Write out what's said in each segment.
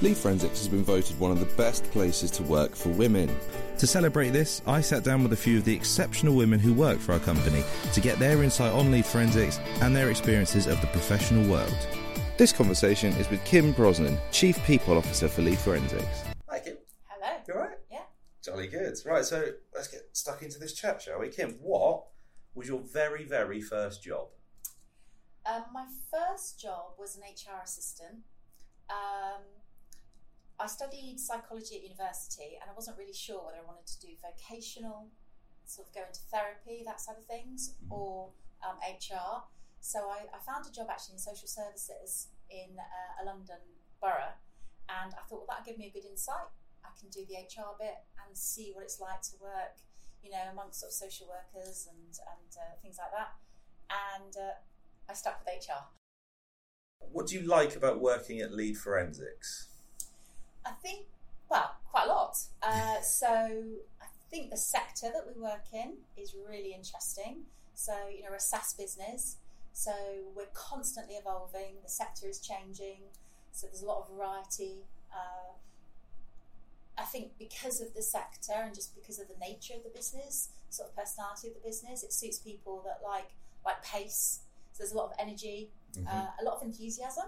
Lead Forensics has been voted one of the best places to work for women. To celebrate this, I sat down with a few of the exceptional women who work for our company to get their insight on lead forensics and their experiences of the professional world. This conversation is with Kim Brosnan, Chief People Officer for Lead Forensics. Hi, Kim. Hello. You all right? Yeah. Jolly good. Right, so let's get stuck into this chat, shall we? Kim, what was your very, very first job? Um, my first job was an HR assistant. Um, I studied psychology at university, and I wasn't really sure whether I wanted to do vocational, sort of go into therapy, that side of things, Mhm. or um, HR. So I, I found a job actually in social services in uh, a London borough, and I thought, well, that'll give me a good insight. I can do the HR bit and see what it's like to work, you know, amongst sort of social workers and and uh, things like that. And uh, I stuck with HR. What do you like about working at Lead Forensics? I think, well, quite a lot. Uh, so I think the sector that we work in is really interesting. So, you know, we're a SaaS business, so we're constantly evolving. The sector is changing, so there's a lot of variety. Uh, I think because of the sector and just because of the nature of the business, sort of personality of the business, it suits people that like like pace. So there's a lot of energy, uh, a lot of enthusiasm,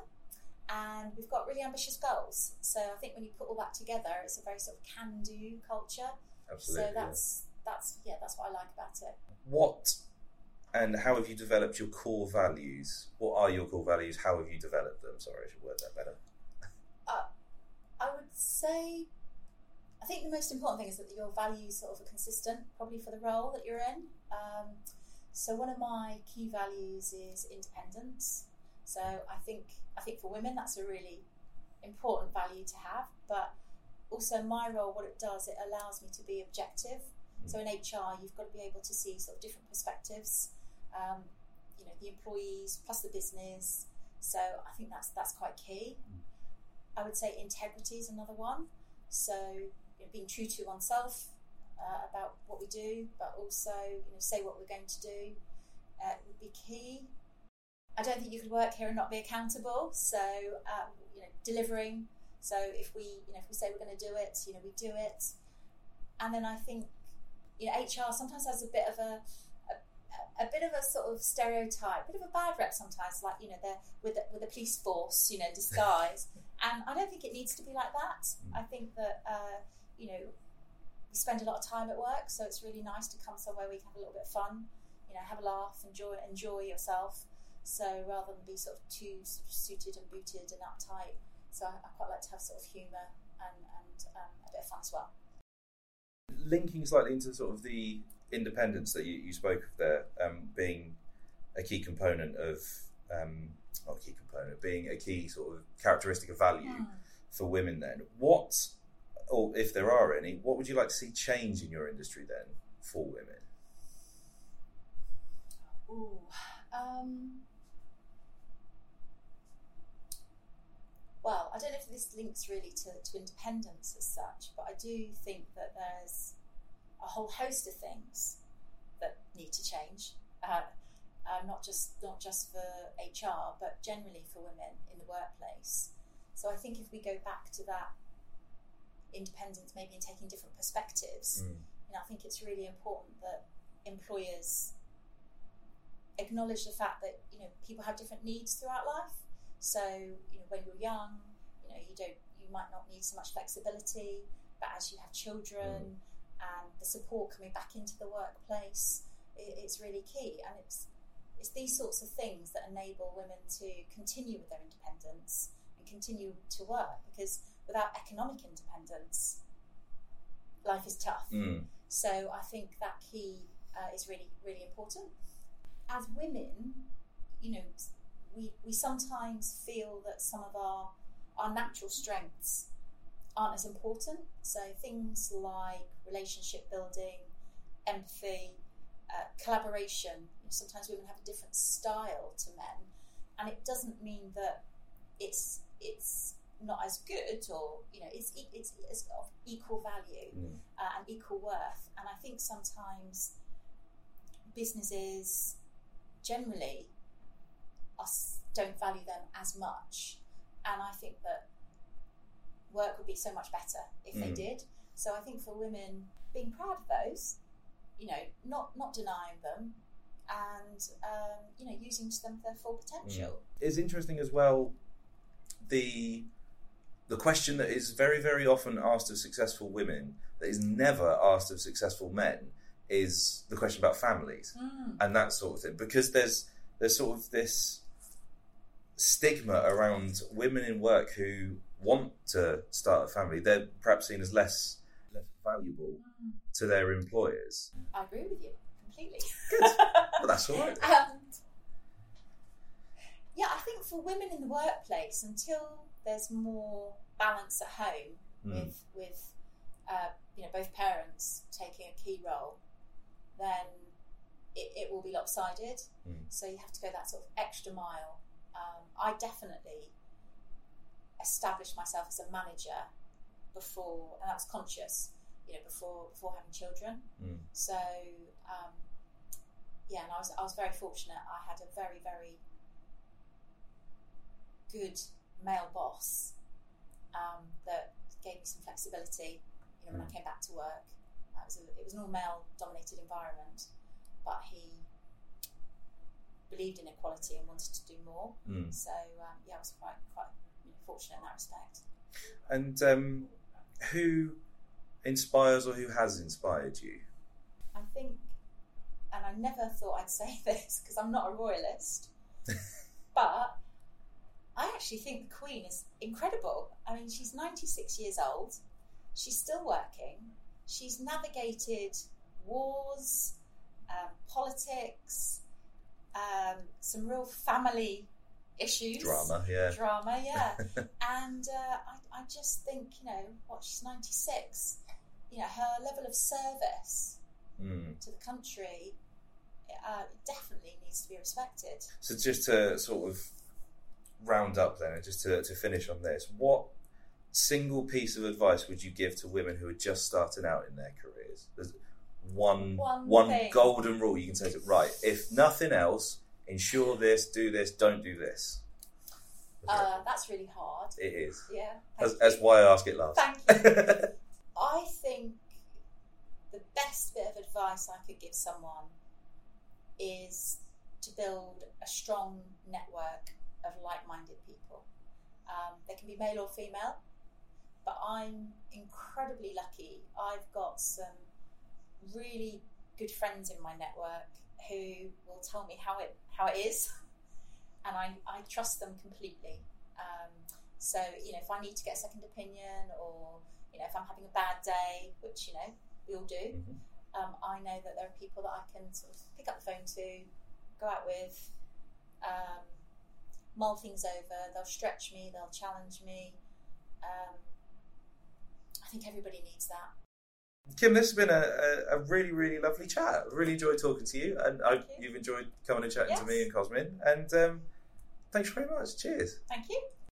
and we've got really ambitious goals. So I think when you put all that together, it's a very sort of can-do culture. Absolutely. so that's that's yeah, that's what I like about it. What and how have you developed your core values? What are your core values? How have you developed them? Sorry, I should word that better. I would say, I think the most important thing is that your values sort of are consistent, probably for the role that you're in. Um, so one of my key values is independence. So I think I think for women that's a really important value to have. But also my role, what it does, it allows me to be objective. So in HR, you've got to be able to see sort of different perspectives. Um, you know, the employees plus the business. So I think that's that's quite key. I would say integrity is another one. So you know, being true to oneself uh, about what we do, but also you know say what we're going to do uh, would be key. I don't think you could work here and not be accountable. So uh, you know, delivering. So if we you know if we say we're going to do it, you know we do it. And then I think you know HR sometimes has a bit of a a bit of a sort of stereotype, a bit of a bad rep sometimes, like you know, they're with the, with the police force, you know, disguise. and I don't think it needs to be like that. I think that uh, you know, we spend a lot of time at work, so it's really nice to come somewhere where we can have a little bit of fun, you know, have a laugh, enjoy enjoy yourself. So rather than be sort of too sort of suited and booted and uptight, so I, I quite like to have sort of humour and and um, a bit of fun as well. Linking slightly into sort of the independence that you, you spoke of there, um, being a key component of, um, not a key component, being a key sort of characteristic of value for women. Then, what, or if there are any, what would you like to see change in your industry then for women? Ooh, um, well, I don't know if this links really to, to independence as such, but I do think that there's a whole host of things that need to change. Uh, uh, not just not just for HR, but generally for women in the workplace. So I think if we go back to that independence, maybe in taking different perspectives, Mm. you know, I think it's really important that employers acknowledge the fact that you know people have different needs throughout life. So you know when you're young, you know you don't you might not need so much flexibility, but as you have children and the support coming back into the workplace, it, it's really key. And it's it's these sorts of things that enable women to continue with their independence and continue to work because without economic independence, life is tough. Mm. So I think that key uh, is really, really important. As women, you know, we, we sometimes feel that some of our our natural strengths aren't as important. So things like relationship building, empathy, uh, collaboration. Sometimes women have a different style to men, and it doesn't mean that it's it's not as good or you know it's it's, it's of equal value Mm. uh, and equal worth. And I think sometimes businesses generally are, s- don't value them as much. And I think that work would be so much better if they Mm. did. So I think for women, being proud of those, you know, not not denying them, and um, you know, using them to their full potential. It's interesting as well the the question that is very very often asked of successful women that is never asked of successful men is the question about families Mm. and that sort of thing because there's there's sort of this stigma around women in work who want to start a family they're perhaps seen as less less valuable Mm. to their employers I agree with you completely. Good. but that's all right And yeah, I think for women in the workplace, until there's more balance at home Mm. with with uh, you know both parents taking a key role, then it, it will be lopsided. Mm. So you have to go that sort of extra mile. Um, I definitely established myself as a manager before, and that's conscious. You know, before before having children. Mm. So um, yeah, and I was I was very fortunate. I had a very very good male boss um, that gave me some flexibility. You know, when I Mm. came back to work, it was a, it was an all male dominated environment, but he believed in equality and wanted to do more. Mm. So um, yeah, I was quite quite you know, fortunate in that respect. and um, who inspires or who has inspired you I think, and I never thought I'd say this because I'm not a royalist, but I actually think the Queen is incredible. I mean, she's 96 years old, she's still working, she's navigated wars, um, politics, um, some real family issues. drama yeah Drama, yeah. and uh, I, I just think, you know, what, she's 96. You know, her level of service Mm. to the country uh, definitely needs to be respected. So just to sort of round up then, and just to, to finish on this, what single piece of advice would you give to women who are just starting out in their careers? There's one One one golden rule you can say to right. If nothing else, ensure this, do this, don't do this. Uh, that's really hard. it is. Yeah. That's, that's why I ask it last. Thank you. I think the best bit of advice I could give someone is to build a strong network of like minded people. Um, they can be male or female, but I'm incredibly lucky. I've got some really good friends in my network who will tell me how it how it is, and I, I trust them completely. Um, so you know, if I need to get a second opinion, or you know, if I'm having a bad day, which you know we all do, Mhm. um, I know that there are people that I can sort of pick up the phone to, go out with, um, mull things over. They'll stretch me, they'll challenge me. Um, I think everybody needs that. Kim, this has been a, a, a really, really lovely chat. Really enjoyed talking to you, and I, you. you've enjoyed coming and chatting to me and Cosmin. And um, thanks very much. Cheers. Thank you.